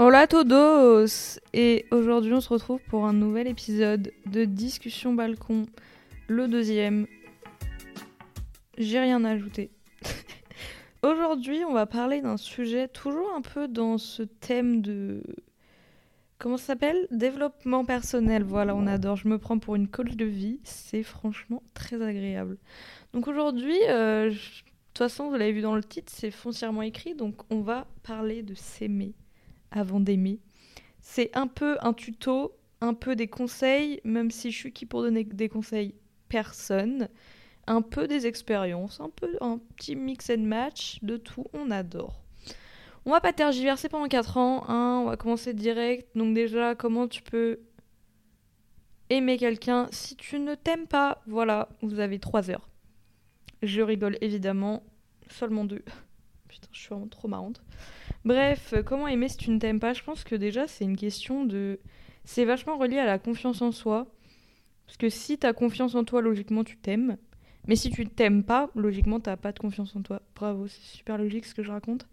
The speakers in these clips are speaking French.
Hola todos Et aujourd'hui on se retrouve pour un nouvel épisode de Discussion Balcon, le deuxième. J'ai rien à ajouter. aujourd'hui on va parler d'un sujet toujours un peu dans ce thème de... Comment ça s'appelle? Développement personnel, voilà on adore. Je me prends pour une coach de vie, c'est franchement très agréable. Donc aujourd'hui, euh, de toute façon vous l'avez vu dans le titre, c'est foncièrement écrit, donc on va parler de s'aimer avant d'aimer. C'est un peu un tuto, un peu des conseils, même si je suis qui pour donner des conseils? Personne. Un peu des expériences, un peu un petit mix and match de tout, on adore. On va pas tergiverser pendant 4 ans, hein, on va commencer direct. Donc déjà, comment tu peux aimer quelqu'un si tu ne t'aimes pas? Voilà, vous avez 3 heures. Je rigole évidemment, seulement 2. Putain, je suis vraiment trop marrante. Bref, euh, comment aimer si tu ne t'aimes pas? Je pense que déjà, c'est une question de. C'est vachement relié à la confiance en soi. Parce que si tu as confiance en toi, logiquement, tu t'aimes. Mais si tu t'aimes pas, logiquement, t'as pas de confiance en toi. Bravo, c'est super logique ce que je raconte.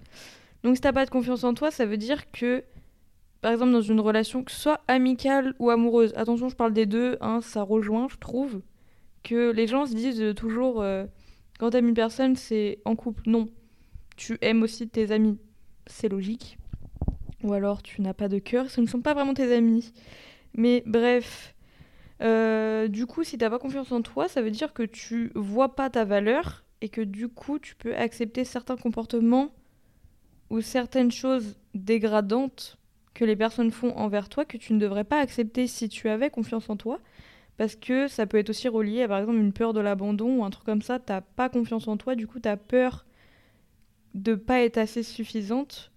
Donc, si t'as pas de confiance en toi, ça veut dire que, par exemple, dans une relation, que ce soit amicale ou amoureuse, attention, je parle des deux, hein, ça rejoint, je trouve, que les gens se disent toujours, euh, quand t'aimes une personne, c'est en couple. Non. Tu aimes aussi tes amis c'est logique. Ou alors tu n'as pas de cœur, ce ne sont pas vraiment tes amis. Mais bref, euh, du coup, si tu n'as pas confiance en toi, ça veut dire que tu vois pas ta valeur et que du coup, tu peux accepter certains comportements ou certaines choses dégradantes que les personnes font envers toi que tu ne devrais pas accepter si tu avais confiance en toi. Parce que ça peut être aussi relié à par exemple une peur de l'abandon ou un truc comme ça, t'as pas confiance en toi, du coup t'as peur de pas être assez suffisante,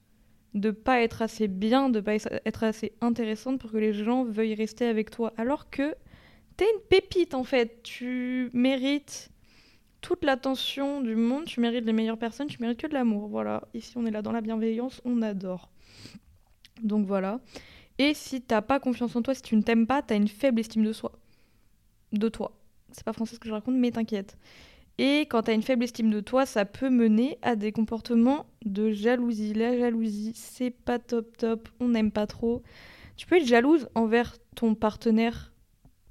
de pas être assez bien, de pas être assez intéressante pour que les gens veuillent rester avec toi. Alors que t'es une pépite en fait, tu mérites toute l'attention du monde, tu mérites les meilleures personnes, tu mérites que de l'amour. Voilà, ici on est là dans la bienveillance, on adore. Donc voilà. Et si t'as pas confiance en toi, si tu ne t'aimes pas, t'as une faible estime de soi. De toi. C'est pas français ce que je raconte, mais t'inquiète. Et quand tu as une faible estime de toi, ça peut mener à des comportements de jalousie. La jalousie, c'est pas top top, on n'aime pas trop. Tu peux être jalouse envers ton partenaire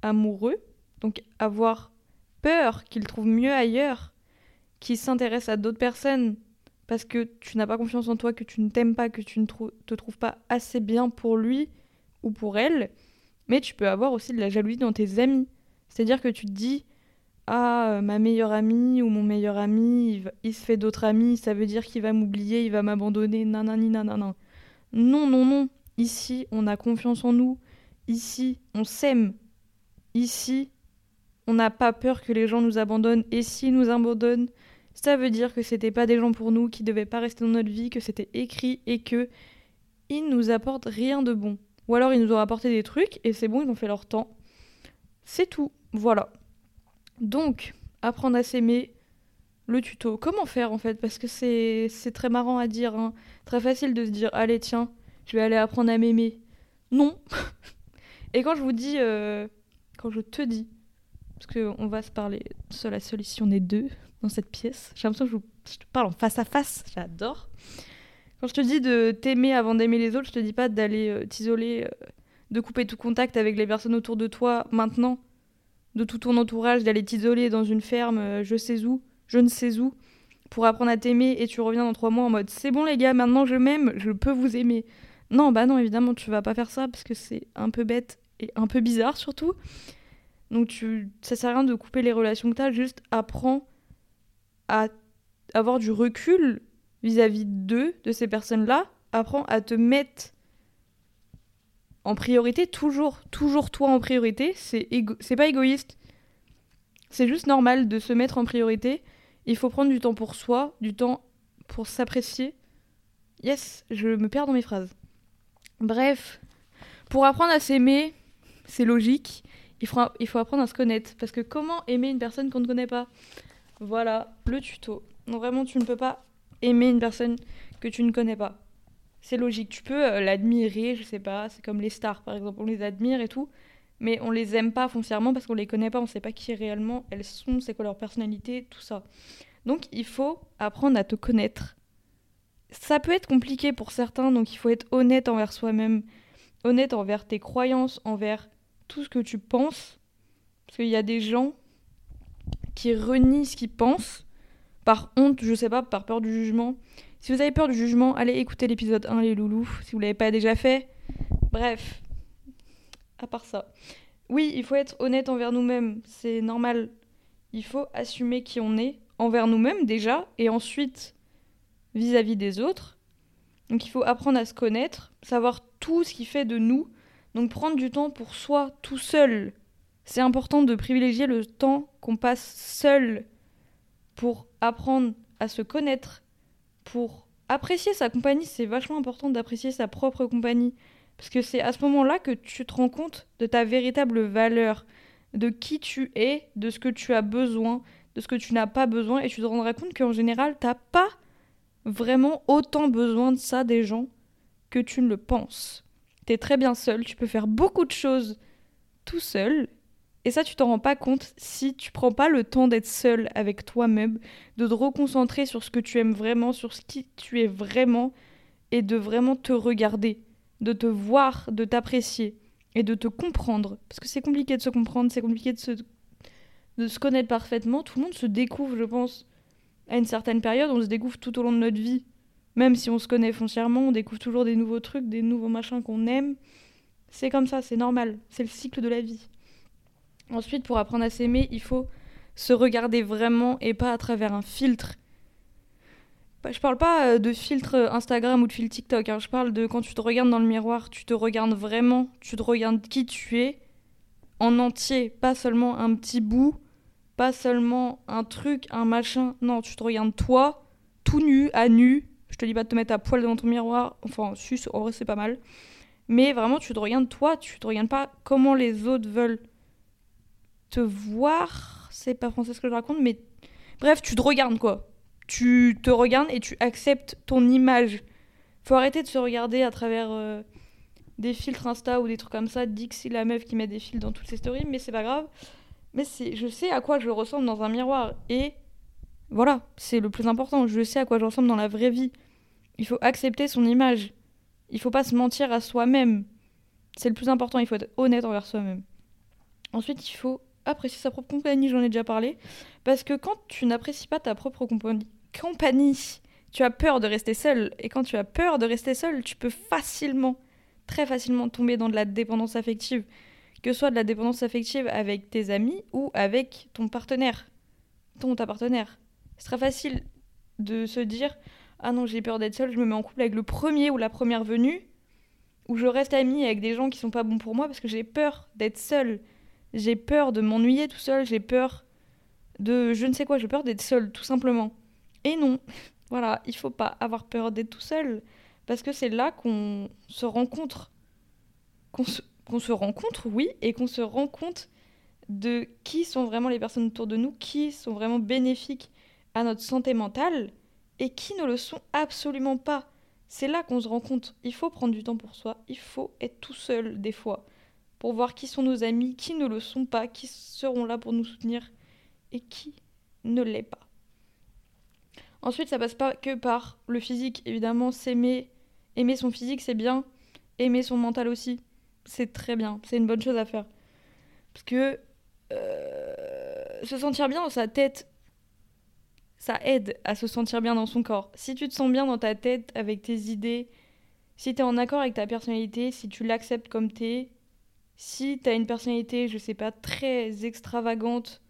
amoureux, donc avoir peur qu'il trouve mieux ailleurs, qu'il s'intéresse à d'autres personnes parce que tu n'as pas confiance en toi, que tu ne t'aimes pas, que tu ne te trouves pas assez bien pour lui ou pour elle. Mais tu peux avoir aussi de la jalousie dans tes amis. C'est-à-dire que tu te dis, ah, euh, ma meilleure amie ou mon meilleur ami, il, se fait d'autres amis, ça veut dire qu'il va m'oublier, il va m'abandonner, nanani. Non, non, non. Ici, on a confiance en nous. Ici, on s'aime. Ici, on n'a pas peur que les gens nous abandonnent. Et s'ils nous abandonnent, ça veut dire que c'était pas des gens pour nous, qui devaient pas rester dans notre vie, que c'était écrit et que ils nous apportent rien de bon. Ou alors ils nous ont apporté des trucs et c'est bon, ils ont fait leur temps. C'est tout. Voilà. Donc, apprendre à s'aimer, le tuto. Comment faire en fait? Parce que c'est très marrant à dire, hein. très facile de se dire allez tiens, je vais aller apprendre à m'aimer. Non. Et quand je vous dis, euh, quand je te dis, parce qu'on va se parler seul à seul ici, on est deux dans cette pièce. J'ai l'impression que je, te parle en face à face, j'adore. Quand je te dis de t'aimer avant d'aimer les autres, je te dis pas d'aller euh, t'isoler, euh, de couper tout contact avec les personnes autour de toi maintenant de tout ton entourage, d'aller t'isoler dans une ferme, euh, je sais où, je ne sais où, pour apprendre à t'aimer et tu reviens dans trois mois en mode c'est bon les gars, maintenant je m'aime, je peux vous aimer. Non, bah non, évidemment, tu vas pas faire ça parce que c'est un peu bête et un peu bizarre surtout. Donc tu, ça sert à rien de couper les relations que tu as, juste apprends à avoir du recul vis-à-vis d'eux, de ces personnes-là, apprends à te mettre en priorité, toujours, toujours toi en priorité. C'est pas égoïste. C'est juste normal de se mettre en priorité. Il faut prendre du temps pour soi, du temps pour s'apprécier. Yes, je me perds dans mes phrases. Bref, pour apprendre à s'aimer, c'est logique. Il faut, il faut apprendre à se connaître. Parce que comment aimer une personne qu'on ne connaît pas? Voilà, le tuto. Non, vraiment, tu ne peux pas aimer une personne que tu ne connais pas c'est logique. Tu peux euh, l'admirer, je sais pas, c'est comme les stars par exemple, on les admire et tout, mais on les aime pas foncièrement parce qu'on les connaît pas, on sait pas qui réellement elles sont, c'est quoi leur personnalité, tout ça. Donc il faut apprendre à te connaître ça peut être compliqué pour certains, donc il faut être honnête envers soi-même, honnête envers tes croyances, envers tout ce que tu penses. Parce qu'il y a des gens qui renient ce qu'ils pensent par honte, je sais pas, par peur du jugement. Si vous avez peur du jugement, allez écouter l'épisode 1, les loulous, si vous l'avez pas déjà fait. Bref, à part ça. Oui, il faut être honnête envers nous-mêmes, c'est normal. Il faut assumer qui on est envers nous-mêmes déjà, et ensuite vis-à-vis des autres. Donc il faut apprendre à se connaître, savoir tout ce qui fait de nous. Donc prendre du temps pour soi tout seul. C'est important de privilégier le temps qu'on passe seul pour apprendre à se connaître, pour apprécier sa compagnie. C'est vachement important d'apprécier sa propre compagnie. Parce que c'est à ce moment-là que tu te rends compte de ta véritable valeur, de qui tu es, de ce que tu as besoin, de ce que tu n'as pas besoin, et tu te rendras compte qu'en général, t'as pas vraiment autant besoin de ça des gens que tu ne le penses. T'es très bien seul, tu peux faire beaucoup de choses tout seul, et ça, tu t'en rends pas compte si tu prends pas le temps d'être seul avec toi-même, de te reconcentrer sur ce que tu aimes vraiment, sur ce qui tu es vraiment, et de vraiment te regarder, de te voir, de t'apprécier et de te comprendre. Parce que c'est compliqué de se comprendre, c'est compliqué de se, de se connaître parfaitement. Tout le monde se découvre, je pense, à une certaine période. On se découvre tout au long de notre vie. Même si on se connaît foncièrement, on découvre toujours des nouveaux trucs, des nouveaux machins qu'on aime. C'est comme ça, c'est normal. C'est le cycle de la vie. Ensuite, pour apprendre à s'aimer, il faut se regarder vraiment et pas à travers un filtre. Bah, je parle pas euh, de filtre Instagram ou de filtre TikTok, hein. je parle de quand tu te regardes dans le miroir, tu te regardes vraiment, tu te regardes qui tu es en entier, pas seulement un petit bout, pas seulement un truc, un machin. Non, tu te regardes toi, tout nu, à nu. Je te dis pas de te mettre à poil devant ton miroir, enfin, sus, en vrai c'est pas mal. Mais vraiment, tu te regardes toi, tu te regardes pas comment les autres veulent te voir. C'est pas français ce que je raconte, mais bref, tu te regardes quoi. Tu te regardes et tu acceptes ton image. Faut arrêter de se regarder à travers euh, des filtres Insta ou des trucs comme ça. Dixie la meuf qui met des fils dans toutes ses stories, mais c'est pas grave. Mais je sais à quoi je ressemble dans un miroir et voilà, c'est le plus important. Je sais à quoi je ressemble dans la vraie vie. Il faut accepter son image. Il faut pas se mentir à soi-même. C'est le plus important. Il faut être honnête envers soi-même. Ensuite, il faut apprécier sa propre compagnie, j'en ai déjà parlé. Parce que quand tu n'apprécies pas ta propre compagnie, tu as peur de rester seul. Et quand tu as peur de rester seul, tu peux facilement, très facilement tomber dans de la dépendance affective. Que ce soit de la dépendance affective avec tes amis ou avec ton partenaire. Ton ta partenaire. C'est très facile de se dire Ah non, j'ai peur d'être seul, je me mets en couple avec le premier ou la première venue. Ou je reste amie avec des gens qui sont pas bons pour moi parce que j'ai peur d'être seul j'ai peur de m'ennuyer tout seul, j'ai peur de je ne sais quoi, j'ai peur d'être seul, tout simplement. Et non, voilà, il faut pas avoir peur d'être tout seul, parce que c'est là qu'on se rencontre. Qu'on se, qu'on se rencontre, oui, et qu'on se rend compte de qui sont vraiment les personnes autour de nous, qui sont vraiment bénéfiques à notre santé mentale, et qui ne le sont absolument pas. C'est là qu'on se rend compte. Il faut prendre du temps pour soi, il faut être tout seul des fois pour voir qui sont nos amis, qui ne le sont pas, qui seront là pour nous soutenir et qui ne l'est pas. Ensuite, ça passe pas que par le physique, évidemment, s'aimer, aimer son physique, c'est bien, aimer son mental aussi, c'est très bien, c'est une bonne chose à faire. Parce que euh, se sentir bien dans sa tête, ça aide à se sentir bien dans son corps. Si tu te sens bien dans ta tête avec tes idées, si tu es en accord avec ta personnalité, si tu l'acceptes comme t'es, si tu as une personnalité, je sais pas, très extravagante,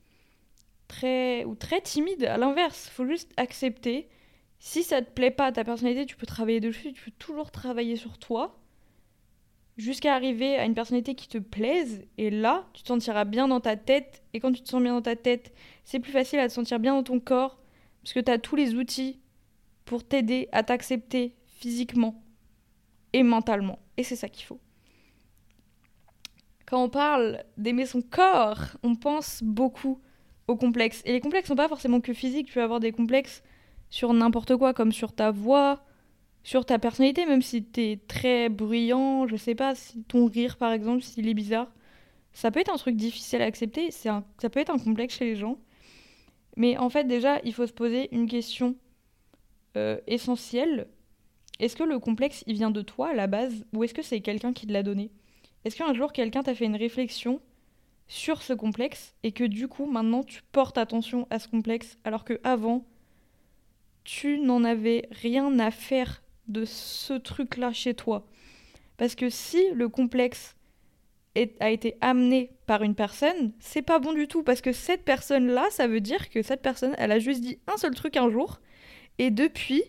très ou très timide, à l'inverse, faut juste accepter. Si ça te plaît pas ta personnalité, tu peux travailler dessus, tu peux toujours travailler sur toi jusqu'à arriver à une personnalité qui te plaise et là, tu te sentiras bien dans ta tête et quand tu te sens bien dans ta tête, c'est plus facile à te sentir bien dans ton corps parce que tu as tous les outils pour t'aider à t'accepter physiquement et mentalement et c'est ça qu'il faut quand on parle d'aimer son corps, on pense beaucoup aux complexes. Et les complexes sont pas forcément que physiques, tu peux avoir des complexes sur n'importe quoi, comme sur ta voix, sur ta personnalité, même si tu es très bruyant, je sais pas, si ton rire par exemple, s'il est bizarre. Ça peut être un truc difficile à accepter, ça peut être un complexe chez les gens. Mais en fait, déjà, il faut se poser une question euh, essentielle. est-ce que le complexe, il vient de toi à la base? Ou est-ce que c'est quelqu'un qui te l'a donné? Est-ce qu'un jour, quelqu'un t'a fait une réflexion sur ce complexe et que du coup, maintenant, tu portes attention à ce complexe alors que avant, tu n'en avais rien à faire de ce truc-là chez toi? Parce que si le complexe a été amené par une personne, c'est pas bon du tout parce que cette personne-là, ça veut dire que cette personne, elle a juste dit un seul truc un jour et depuis,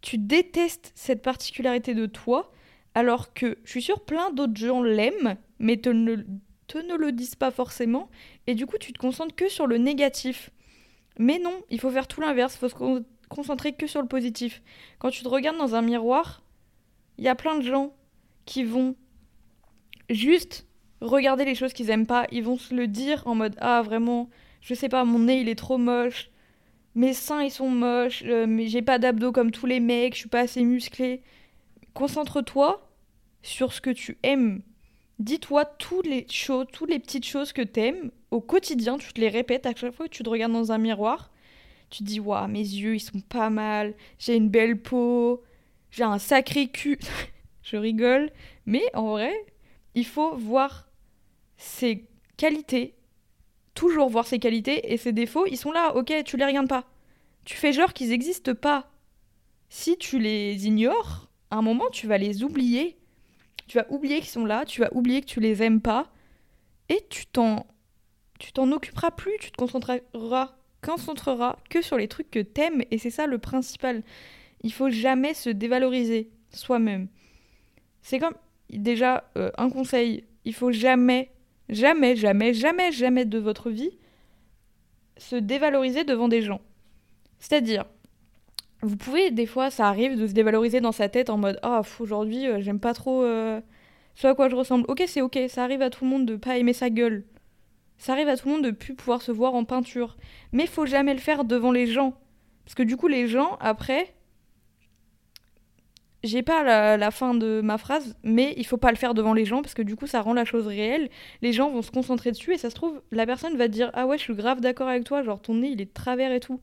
tu détestes cette particularité de toi, alors que je suis sûre plein d'autres gens l'aiment, mais te ne, te ne le disent pas forcément, et du coup tu te concentres que sur le négatif. Mais non, il faut faire tout l'inverse, il faut se concentrer que sur le positif. Quand tu te regardes dans un miroir, il y a plein de gens qui vont juste regarder les choses qu'ils aiment pas, ils vont se le dire en mode ah vraiment, je sais pas, mon nez il est trop moche, mes seins ils sont moches, euh, mais j'ai pas d'abdos comme tous les mecs, je suis pas assez musclé. Concentre-toi sur ce que tu aimes. Dis-toi toutes les choses, toutes les petites choses que t'aimes au quotidien, tu te les répètes à chaque fois que tu te regardes dans un miroir. Tu te dis waouh, mes yeux ils sont pas mal, j'ai une belle peau, j'ai un sacré cul. je rigole, mais en vrai, il faut voir ses qualités toujours voir ses qualités et ses défauts, ils sont là, ok, tu les regardes pas. Tu fais genre qu'ils n'existent pas. Si tu les ignores, à un moment, tu vas les oublier. Tu vas oublier qu'ils sont là, tu vas oublier que tu les aimes pas, et tu t'en, tu t'en occuperas plus, tu te concentreras, concentreras que sur les trucs que t'aimes, et c'est ça le principal. Il faut jamais se dévaloriser soi-même. C'est comme, déjà, euh, un conseil, il faut jamais Jamais, jamais, jamais, jamais de votre vie se dévaloriser devant des gens. C'est-à-dire, vous pouvez, des fois, ça arrive de se dévaloriser dans sa tête en mode Ah, oh, aujourd'hui, euh, j'aime pas trop euh, ce à quoi je ressemble. Ok, c'est ok, ça arrive à tout le monde de pas aimer sa gueule. Ça arrive à tout le monde de plus pouvoir se voir en peinture. Mais faut jamais le faire devant les gens. Parce que du coup, les gens, après, j'ai pas la, fin de ma phrase, mais il faut pas le faire devant les gens parce que du coup ça rend la chose réelle. Les gens vont se concentrer dessus et ça se trouve, la personne va te dire Ah ouais, je suis grave d'accord avec toi, genre ton nez il est de travers et tout.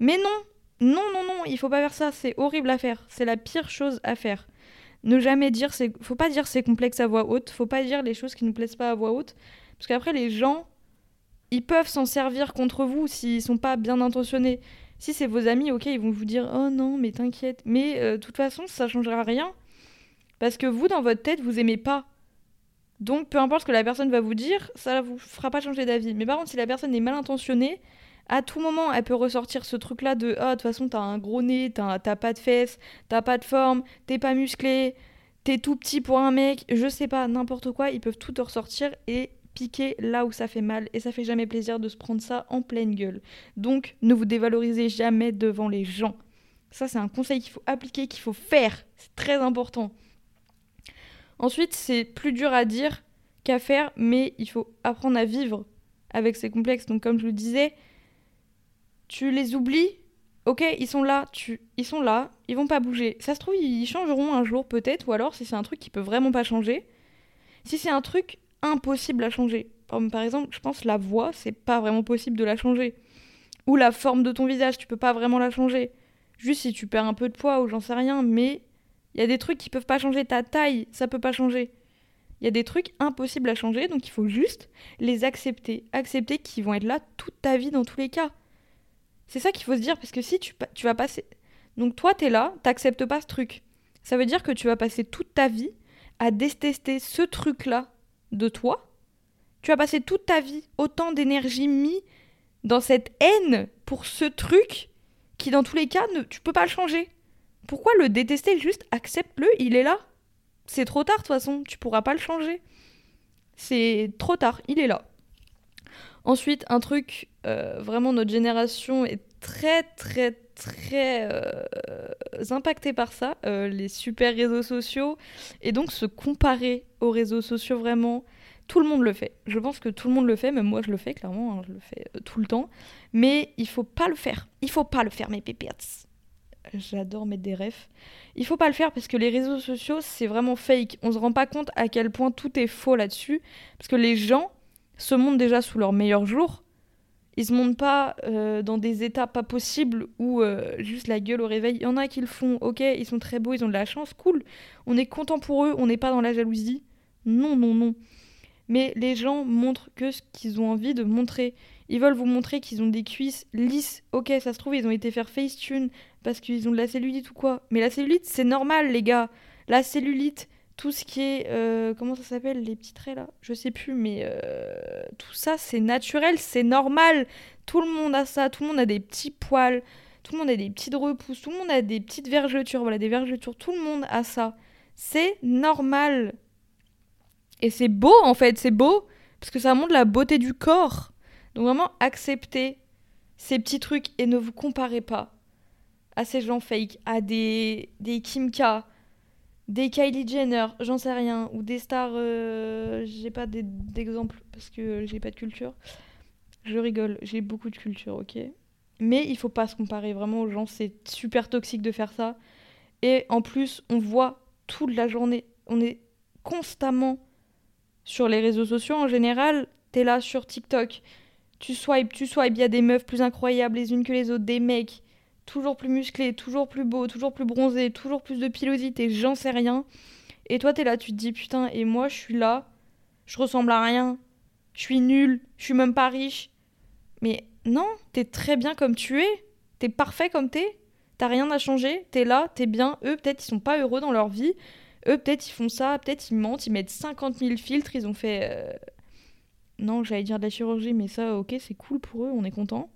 Mais non, non, non, non, il faut pas faire ça, c'est horrible à faire, c'est la pire chose à faire. Ne jamais dire, c'est, faut pas dire c'est complexe à voix haute, faut pas dire les choses qui nous plaisent pas à voix haute, parce qu'après les gens, ils peuvent s'en servir contre vous s'ils sont pas bien intentionnés. Si c'est vos amis, ok, ils vont vous dire oh non, mais t'inquiète. Mais euh, de toute façon, ça changera rien. Parce que vous, dans votre tête, vous aimez pas. Donc, peu importe ce que la personne va vous dire, ça vous fera pas changer d'avis. Mais par contre, si la personne est mal intentionnée, à tout moment, elle peut ressortir ce truc-là de Ah, de toute façon, t'as un gros nez, t'as pas de fesses, t'as pas de forme, t'es pas musclé, t'es tout petit pour un mec, je sais pas, n'importe quoi, ils peuvent tout te ressortir et piquer là où ça fait mal et ça fait jamais plaisir de se prendre ça en pleine gueule. Donc ne vous dévalorisez jamais devant les gens. Ça c'est un conseil qu'il faut appliquer, qu'il faut faire. C'est très important. Ensuite, c'est plus dur à dire qu'à faire, mais il faut apprendre à vivre avec ces complexes. Donc comme je vous disais, tu les oublies, ok, ils sont là, tu, ils sont là, ils vont pas bouger. Ça se trouve, ils changeront un jour peut-être, ou alors si c'est un truc qui peut vraiment pas changer. Si c'est un truc impossible à changer. Par exemple, je pense la voix, c'est pas vraiment possible de la changer. Ou la forme de ton visage, tu peux pas vraiment la changer. Juste si tu perds un peu de poids ou j'en sais rien, mais il y a des trucs qui peuvent pas changer. Ta taille, ça peut pas changer. Il y a des trucs impossibles à changer, donc il faut juste les accepter. Accepter qu'ils vont être là toute ta vie dans tous les cas. C'est ça qu'il faut se dire, parce que si tu, tu vas passer. Donc toi, t'es là, t'acceptes pas ce truc. Ça veut dire que tu vas passer toute ta vie à détester ce truc-là de toi, tu as passé toute ta vie autant d'énergie mis dans cette haine pour ce truc qui dans tous les cas ne, tu peux pas le changer. Pourquoi le détester? Juste accepte-le, il est là. C'est trop tard de toute façon, tu pourras pas le changer. C'est trop tard, il est là. Ensuite, un truc, euh, vraiment notre génération est très très très euh, impactée par ça, euh, les super réseaux sociaux, et donc se comparer aux réseaux sociaux vraiment. Tout le monde le fait. Je pense que tout le monde le fait, même moi je le fais clairement, hein, je le fais tout le temps. Mais il faut pas le faire. Il faut pas le faire, mes pépettes. J'adore mettre des refs. Il faut pas le faire parce que les réseaux sociaux, c'est vraiment fake. On se rend pas compte à quel point tout est faux là-dessus. Parce que les gens se montrent déjà sous leur meilleur jour Ils se montent pas euh, dans des états pas possibles ou euh, juste la gueule au réveil. Il y en a qui le font, ok, ils sont très beaux, ils ont de la chance, cool. On est content pour eux, on n'est pas dans la jalousie. Non, non, non. Mais les gens montrent que ce qu'ils ont envie de montrer. Ils veulent vous montrer qu'ils ont des cuisses lisses. Ok, ça se trouve, ils ont été faire Facetune parce qu'ils ont de la cellulite ou quoi. Mais la cellulite, c'est normal, les gars. La cellulite, tout ce qui est. Euh, comment ça s'appelle Les petits traits là Je sais plus, mais euh, tout ça, c'est naturel, c'est normal. Tout le monde a ça, tout le monde a des petits poils, tout le monde a des petites repousses, tout le monde a des petites vergetures. Voilà, des vergetures, tout le monde a ça. C'est normal. Et c'est beau en fait, c'est beau parce que ça montre la beauté du corps. Donc vraiment acceptez ces petits trucs et ne vous comparez pas à ces gens fake, à des, des Kim K, des Kylie Jenner, j'en sais rien, ou des stars, euh, j'ai pas d'exemple parce que j'ai pas de culture. Je rigole, j'ai beaucoup de culture, ok. Mais il faut pas se comparer. Vraiment aux gens, c'est super toxique de faire ça. Et en plus, on voit toute la journée, on est constamment sur les réseaux sociaux. En général, t'es là sur TikTok, tu swipes, tu swipes, il y a des meufs plus incroyables les unes que les autres, des mecs toujours plus musclés, toujours plus beaux, toujours plus bronzés, toujours plus de pilosité, j'en sais rien. Et toi t'es là, tu te dis putain, et moi je suis là, je ressemble à rien, je suis nulle, je suis même pas riche. Mais non, t'es très bien comme tu es, t'es parfait comme t'es, t'as rien à changer, t'es là, t'es bien. Eux peut-être ils sont pas heureux dans leur vie, eux, peut-être, ils font ça, peut-être, ils mentent, ils mettent 50 000 filtres, ils ont fait. Euh, non, j'allais dire de la chirurgie, mais ça, ok, c'est cool pour eux, on est content.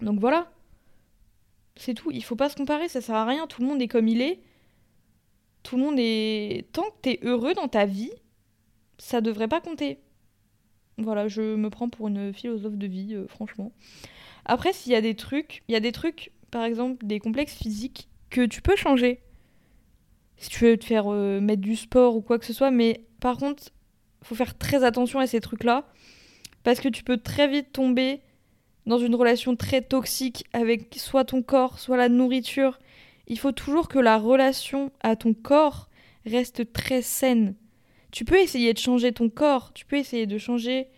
Donc voilà. C'est tout. Il faut pas se comparer, ça sert à rien. Tout le monde est comme il est. Tout le monde est. Tant que t'es heureux dans ta vie, ça devrait pas compter. Voilà, je me prends pour une philosophe de vie, euh, franchement. Après, s'il y a des trucs, il y a des trucs, par exemple, des complexes physiques que tu peux changer si tu veux te faire euh, mettre du sport ou quoi que ce soit. Mais par contre, faut faire très attention à ces trucs-là. Parce que tu peux très vite tomber dans une relation très toxique avec soit ton corps, soit la nourriture. Il faut toujours que la relation à ton corps reste très saine. Tu peux essayer de changer ton corps, tu peux essayer de changer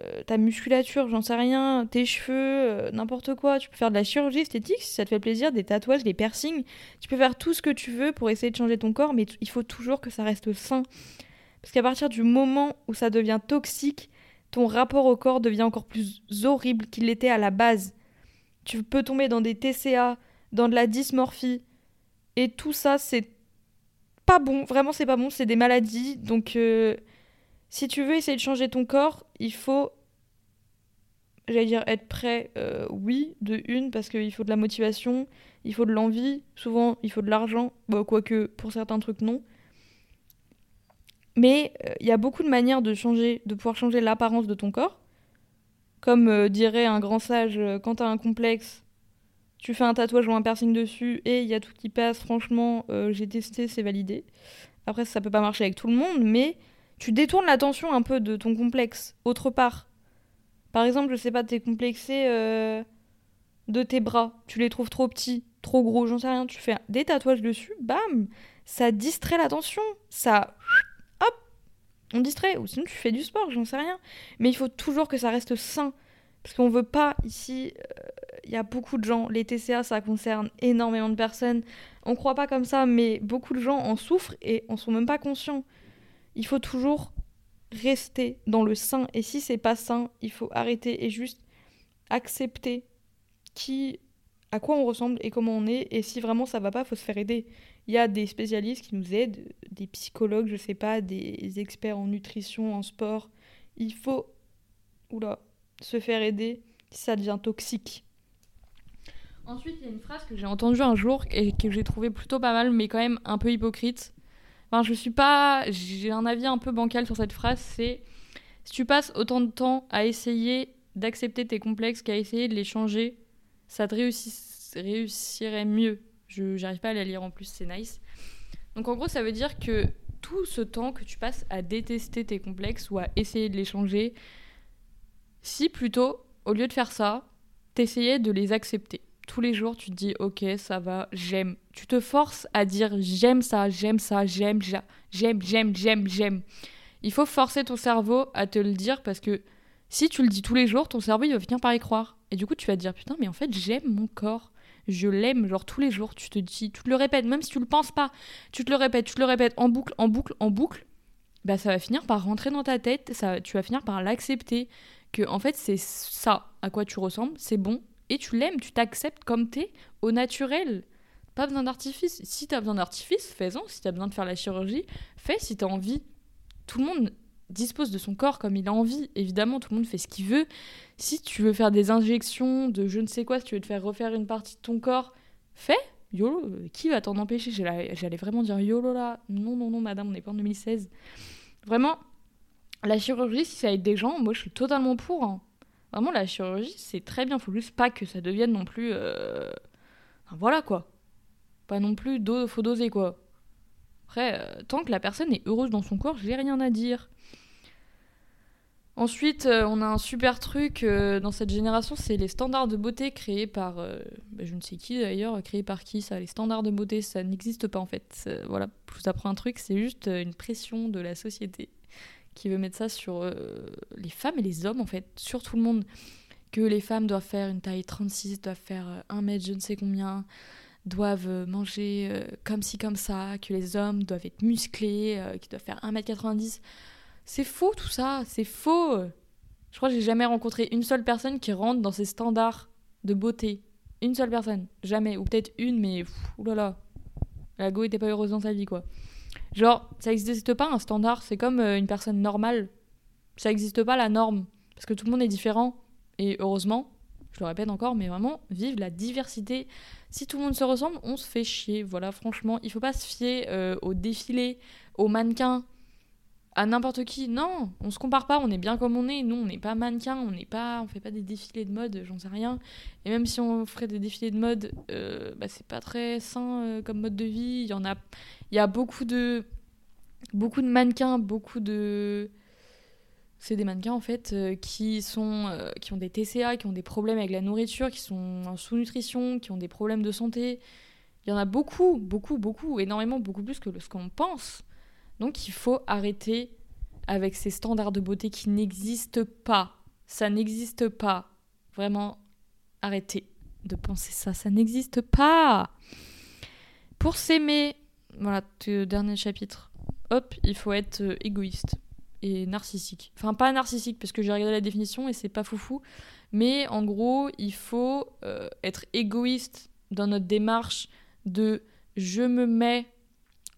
euh, ta musculature, j'en sais rien, tes cheveux, euh, n'importe quoi. Tu peux faire de la chirurgie esthétique si ça te fait plaisir, des tatouages, des piercings. Tu peux faire tout ce que tu veux pour essayer de changer ton corps, mais il faut toujours que ça reste sain. Parce qu'à partir du moment où ça devient toxique, ton rapport au corps devient encore plus horrible qu'il l'était à la base. Tu peux tomber dans des TCA, dans de la dysmorphie, et tout ça, c'est pas bon. Vraiment, c'est pas bon. C'est des maladies. Donc, euh, si tu veux essayer de changer ton corps, il faut, j'allais dire, être prêt, euh, oui, de une, parce qu'il faut de la motivation, il faut de l'envie, souvent il faut de l'argent, bah, quoique pour certains trucs non. Mais euh, il y a beaucoup de manières de changer, de pouvoir changer l'apparence de ton corps. Comme euh, dirait un grand sage, quand t'as un complexe, tu fais un tatouage ou un piercing dessus et il y a tout qui passe. Franchement, j'ai testé, c'est validé. Après, ça peut pas marcher avec tout le monde, mais tu détournes l'attention un peu de ton complexe autre part. Par exemple, je sais pas, t'es complexé euh, de tes bras, tu les trouves trop petits, trop gros, j'en sais rien, tu fais des tatouages dessus, bam, ça distrait l'attention, ça on distrait ou sinon tu fais du sport, j'en sais rien. Mais il faut toujours que ça reste sain parce qu'on veut pas ici il euh, y a beaucoup de gens, les TCA ça concerne énormément de personnes. On croit pas comme ça mais beaucoup de gens en souffrent et en sont même pas conscients il faut toujours rester dans le sain. Et si c'est pas sain, il faut arrêter et juste accepter qui, à quoi on ressemble et comment on est. Et si vraiment ça va pas, faut se faire aider. Il y a des spécialistes qui nous aident, des psychologues, je sais pas, des experts en nutrition, en sport. Il faut, se faire aider si ça devient toxique. Ensuite, il y a une phrase que j'ai entendue un jour et que j'ai trouvé plutôt pas mal, mais quand même un peu hypocrite. Enfin, je suis pas. J'ai un avis un peu bancal sur cette phrase. C'est si tu passes autant de temps à essayer d'accepter tes complexes qu'à essayer de les changer, ça te réussirait mieux. Je j'arrive pas à la lire en plus, c'est nice. Donc en gros, ça veut dire que tout ce temps que tu passes à détester tes complexes ou à essayer de les changer, si plutôt, au lieu de faire ça, t'essayais de les accepter tous les jours, tu te dis, ok, ça va, j'aime. Tu te forces à dire, j'aime ça, j'aime ça, j'aime, j'aime, j'aime, j'aime, j'aime. Il faut forcer ton cerveau à te le dire parce que Si tu le dis tous les jours, ton cerveau il va finir par y croire. Et du coup, tu vas te dire putain, mais en fait, j'aime mon corps. Je l'aime, genre tous les jours, tu te dis, tu te le répètes, même si tu le penses pas, tu te le répètes, tu te le répètes en boucle, en boucle, en boucle, bah ça va finir par rentrer dans ta tête, ça, tu vas finir par l'accepter, que en fait c'est ça à quoi tu ressembles, c'est bon, et tu l'aimes, tu t'acceptes comme t'es, au naturel. Pas besoin d'artifice. Si t'as besoin d'artifice, fais-en. Si t'as besoin de faire la chirurgie, fais si t'as envie. Tout le monde dispose de son corps comme il a envie. Évidemment, tout le monde fait ce qu'il veut. Si tu veux faire des injections de je ne sais quoi, si tu veux te faire refaire une partie de ton corps, fais. YOLO, euh, qui va t'en empêcher? J'allais vraiment dire YOLO là. Non, non, non, madame, on n'est pas en 2016. Vraiment, la chirurgie, si ça aide des gens, moi je suis totalement pour. Hein. Vraiment, la chirurgie, c'est très bien. Faut juste pas que ça devienne non plus. Euh, voilà quoi. Pas non plus, do faut doser quoi. Après, euh, tant que la personne est heureuse dans son corps, j'ai rien à dire. Ensuite, euh, on a un super truc euh, dans cette génération, c'est les standards de beauté créés par, euh, bah, je ne sais qui d'ailleurs, créés par qui ça Les standards de beauté, ça n'existe pas en fait. voilà, je vous apprends un truc, c'est juste une pression de la société qui veut mettre ça sur les femmes et les hommes en fait, sur tout le monde. Que les femmes doivent faire une taille 36, doivent faire un mètre je ne sais combien, doivent manger comme ci comme ça, que les hommes doivent être musclés, qu'ils doivent faire 1m90. C'est faux tout ça, c'est faux. Je crois que j'ai jamais rencontré une seule personne qui rentre dans ces standards de beauté. Une seule personne, jamais. Ou peut-être une, mais oulala. La go était pas heureuse dans sa vie, quoi. Genre, ça n'existe pas un standard, c'est comme euh, une personne normale. Ça n'existe pas la norme. Parce que tout le monde est différent. Et heureusement, je le répète encore, mais vraiment, vive la diversité. Si tout le monde se ressemble, on se fait chier. Voilà, franchement, il faut pas se fier euh, au défilé, aux mannequins à n'importe qui. Non, on se compare pas, on est bien comme on est. Nous, on n'est pas mannequin, on n'est pas, on fait pas des défilés de mode, j'en sais rien. Et même si on ferait des défilés de mode, euh, bah, c'est pas très sain euh, comme mode de vie. Il y en a, il y a beaucoup de, beaucoup de mannequins, beaucoup de, c'est des mannequins en fait euh, qui sont, qui ont des TCA, qui ont des problèmes avec la nourriture, qui sont en sous-nutrition, qui ont des problèmes de santé. Il y en a beaucoup, beaucoup, beaucoup, énormément, beaucoup plus que ce qu'on pense. Donc il faut arrêter avec ces standards de beauté qui n'existent pas. Ça n'existe pas. Vraiment, arrêtez de penser ça. Ça n'existe pas. Pour s'aimer, voilà, dernier chapitre. Hop, il faut être euh, égoïste et narcissique. Enfin, pas narcissique, parce que j'ai regardé la définition et c'est pas foufou. Mais en gros, il faut euh, être égoïste dans notre démarche de je me mets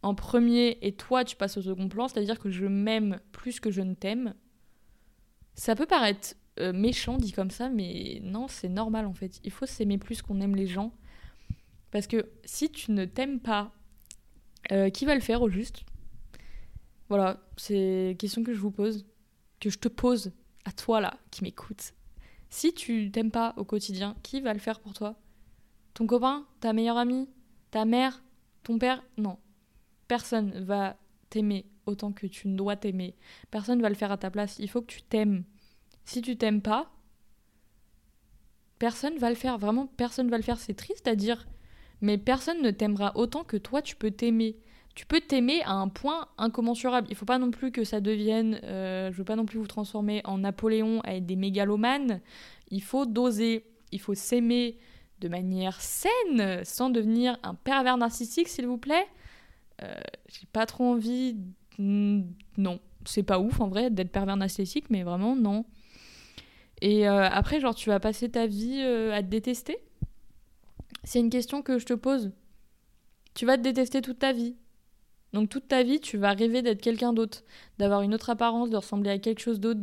en premier et toi tu passes au second plan, c'est-à-dire que je m'aime plus que je ne t'aime. Ça peut paraître euh, méchant dit comme ça, mais non, c'est normal en fait. Il faut s'aimer plus qu'on aime les gens. Parce que si tu ne t'aimes pas, euh, qui va le faire au juste? Voilà, c'est question que je vous pose, que je te pose à toi là, qui m'écoute. Si tu t'aimes pas au quotidien, qui va le faire pour toi? Ton copain? Ta meilleure amie? Ta mère? Ton père? Non, Personne va t'aimer autant que tu ne dois t'aimer. Personne va le faire à ta place. Il faut que tu t'aimes. Si tu t'aimes pas, personne va le faire. Vraiment, personne va le faire. C'est triste à dire, mais personne ne t'aimera autant que toi tu peux t'aimer. Tu peux t'aimer à un point incommensurable. Il faut pas non plus que ça devienne. Euh, je veux pas non plus vous transformer en Napoléon avec des mégalomanes. Il faut doser. Il faut s'aimer de manière saine, sans devenir un pervers narcissique, s'il vous plaît. Euh, j'ai pas trop envie. Non, c'est pas ouf en vrai d'être pervers narcissique, mais vraiment non. Et euh, après, genre, tu vas passer ta vie euh, à te détester? C'est une question que je te pose. Tu vas te détester toute ta vie. Donc toute ta vie, tu vas rêver d'être quelqu'un d'autre, d'avoir une autre apparence, de ressembler à quelque chose d'autre,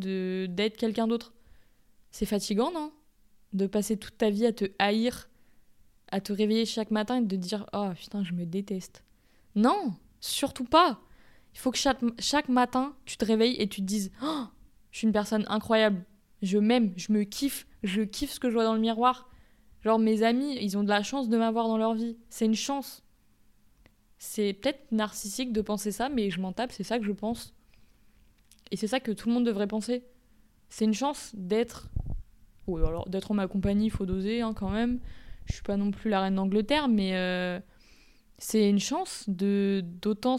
d'être quelqu'un d'autre. C'est fatigant, non? De passer toute ta vie à te haïr, à te réveiller chaque matin et de te dire "Oh putain, je me déteste." Non, surtout pas. Il faut que chaque, matin, tu te réveilles et tu te dises oh, Je suis une personne incroyable. Je m'aime, je me kiffe, je kiffe ce que je vois dans le miroir. Genre, mes amis, ils ont de la chance de m'avoir dans leur vie. C'est une chance. C'est peut-être narcissique de penser ça, mais je m'en tape, c'est ça que je pense. Et c'est ça que tout le monde devrait penser. C'est une chance d'être. Ou alors d'être en ma compagnie, il faut doser hein, quand même. Je suis pas non plus la reine d'Angleterre, mais. Euh, c'est une chance de d'autant.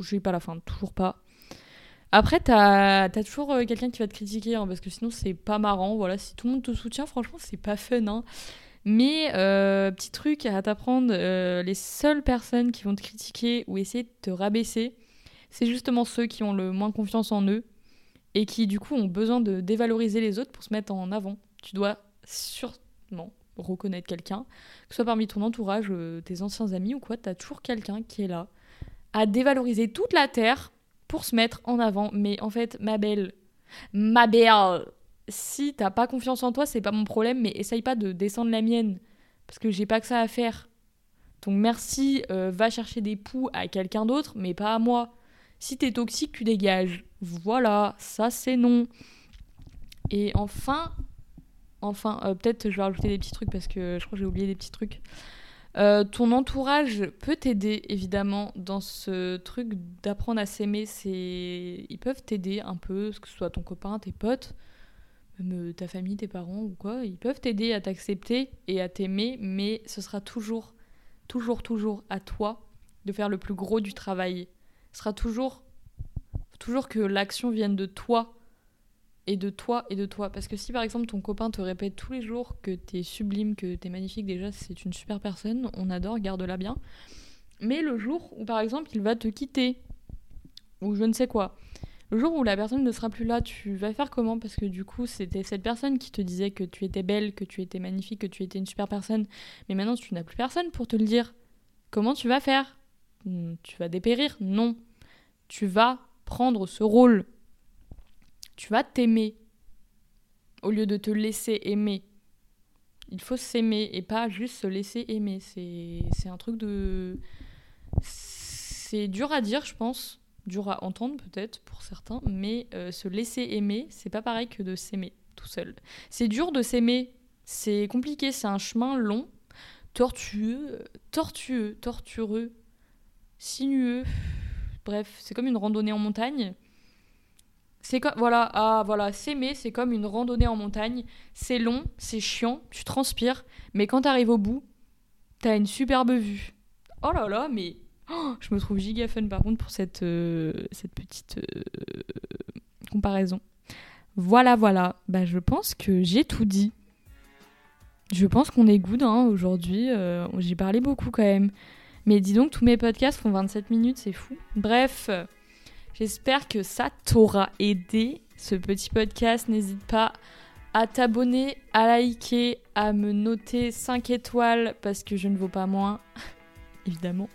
J'ai pas la fin, toujours pas. Après, t'as as toujours euh, quelqu'un qui va te critiquer, hein, parce que sinon, c'est pas marrant. Voilà, si tout le monde te soutient, franchement, c'est pas fun. Hein. Mais, euh, petit truc à t'apprendre, euh, les seules personnes qui vont te critiquer ou essayer de te rabaisser, c'est justement ceux qui ont le moins confiance en eux et qui, du coup, ont besoin de dévaloriser les autres pour se mettre en avant. Tu dois sûrement reconnaître quelqu'un, que ce soit parmi ton entourage, tes anciens amis ou quoi, t'as toujours quelqu'un qui est là à dévaloriser toute la terre pour se mettre en avant. Mais en fait, ma belle, ma belle, si t'as pas confiance en toi, c'est pas mon problème, mais essaye pas de descendre la mienne. Parce que j'ai pas que ça à faire. Donc merci, euh, va chercher des poux à quelqu'un d'autre, mais pas à moi. Si t'es toxique, tu dégages. Voilà, ça c'est non. Et enfin, enfin, euh, peut-être je vais rajouter des petits trucs parce que je crois que j'ai oublié des petits trucs. Euh, ton entourage peut t'aider évidemment dans ce truc d'apprendre à s'aimer. Ils peuvent t'aider un peu, que ce soit ton copain, tes potes, même euh, ta famille, tes parents ou quoi. Ils peuvent t'aider à t'accepter et à t'aimer, mais ce sera toujours, toujours, toujours à toi de faire le plus gros du travail. Ce sera toujours, toujours que l'action vienne de toi et de toi et de toi. Parce que si par exemple ton copain te répète tous les jours que t'es sublime, que t'es magnifique, déjà c'est une super personne, on adore, garde-la bien. Mais le jour où par exemple il va te quitter, ou je ne sais quoi, le jour où la personne ne sera plus là, tu vas faire comment? Parce que du coup c'était cette personne qui te disait que tu étais belle, que tu étais magnifique, que tu étais une super personne, mais maintenant tu n'as plus personne pour te le dire. Comment tu vas faire? Hmm, Tu vas dépérir? Non. Tu vas prendre ce rôle tu vas t'aimer au lieu de te laisser aimer. Il faut s'aimer et pas juste se laisser aimer. C'est un truc de... C'est dur à dire, je pense. Dur à entendre peut-être pour certains. Mais euh, se laisser aimer, c'est pas pareil que de s'aimer tout seul. C'est dur de s'aimer. C'est compliqué. C'est un chemin long, tortueux, tortueux, tortureux, sinueux. Bref, c'est comme une randonnée en montagne. C'est comme voilà, ah voilà, s'aimer, c'est comme une randonnée en montagne. C'est long, c'est chiant, tu transpires, mais quand t'arrives au bout, t'as une superbe vue. Oh là là, mais oh, je me trouve giga fun par contre pour cette, euh, petite euh, comparaison. Voilà, voilà. Bah, je pense que j'ai tout dit. Je pense qu'on est good hein, aujourd'hui. Euh, j'ai parlé beaucoup quand même. Mais dis donc, tous mes podcasts font 27 minutes, c'est fou. Bref. J'espère que ça t'aura aidé, ce petit podcast. N'hésite pas à t'abonner, à liker, à me noter 5 étoiles parce que je ne vaux pas moins, évidemment,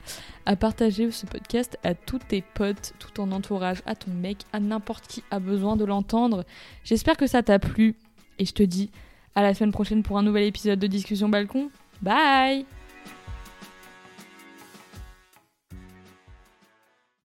à partager ce podcast à tous tes potes, tout ton entourage, à ton mec, à n'importe qui a besoin de l'entendre. J'espère que ça t'a plu et je te dis à la semaine prochaine pour un nouvel épisode de Discussion Balcon. Bye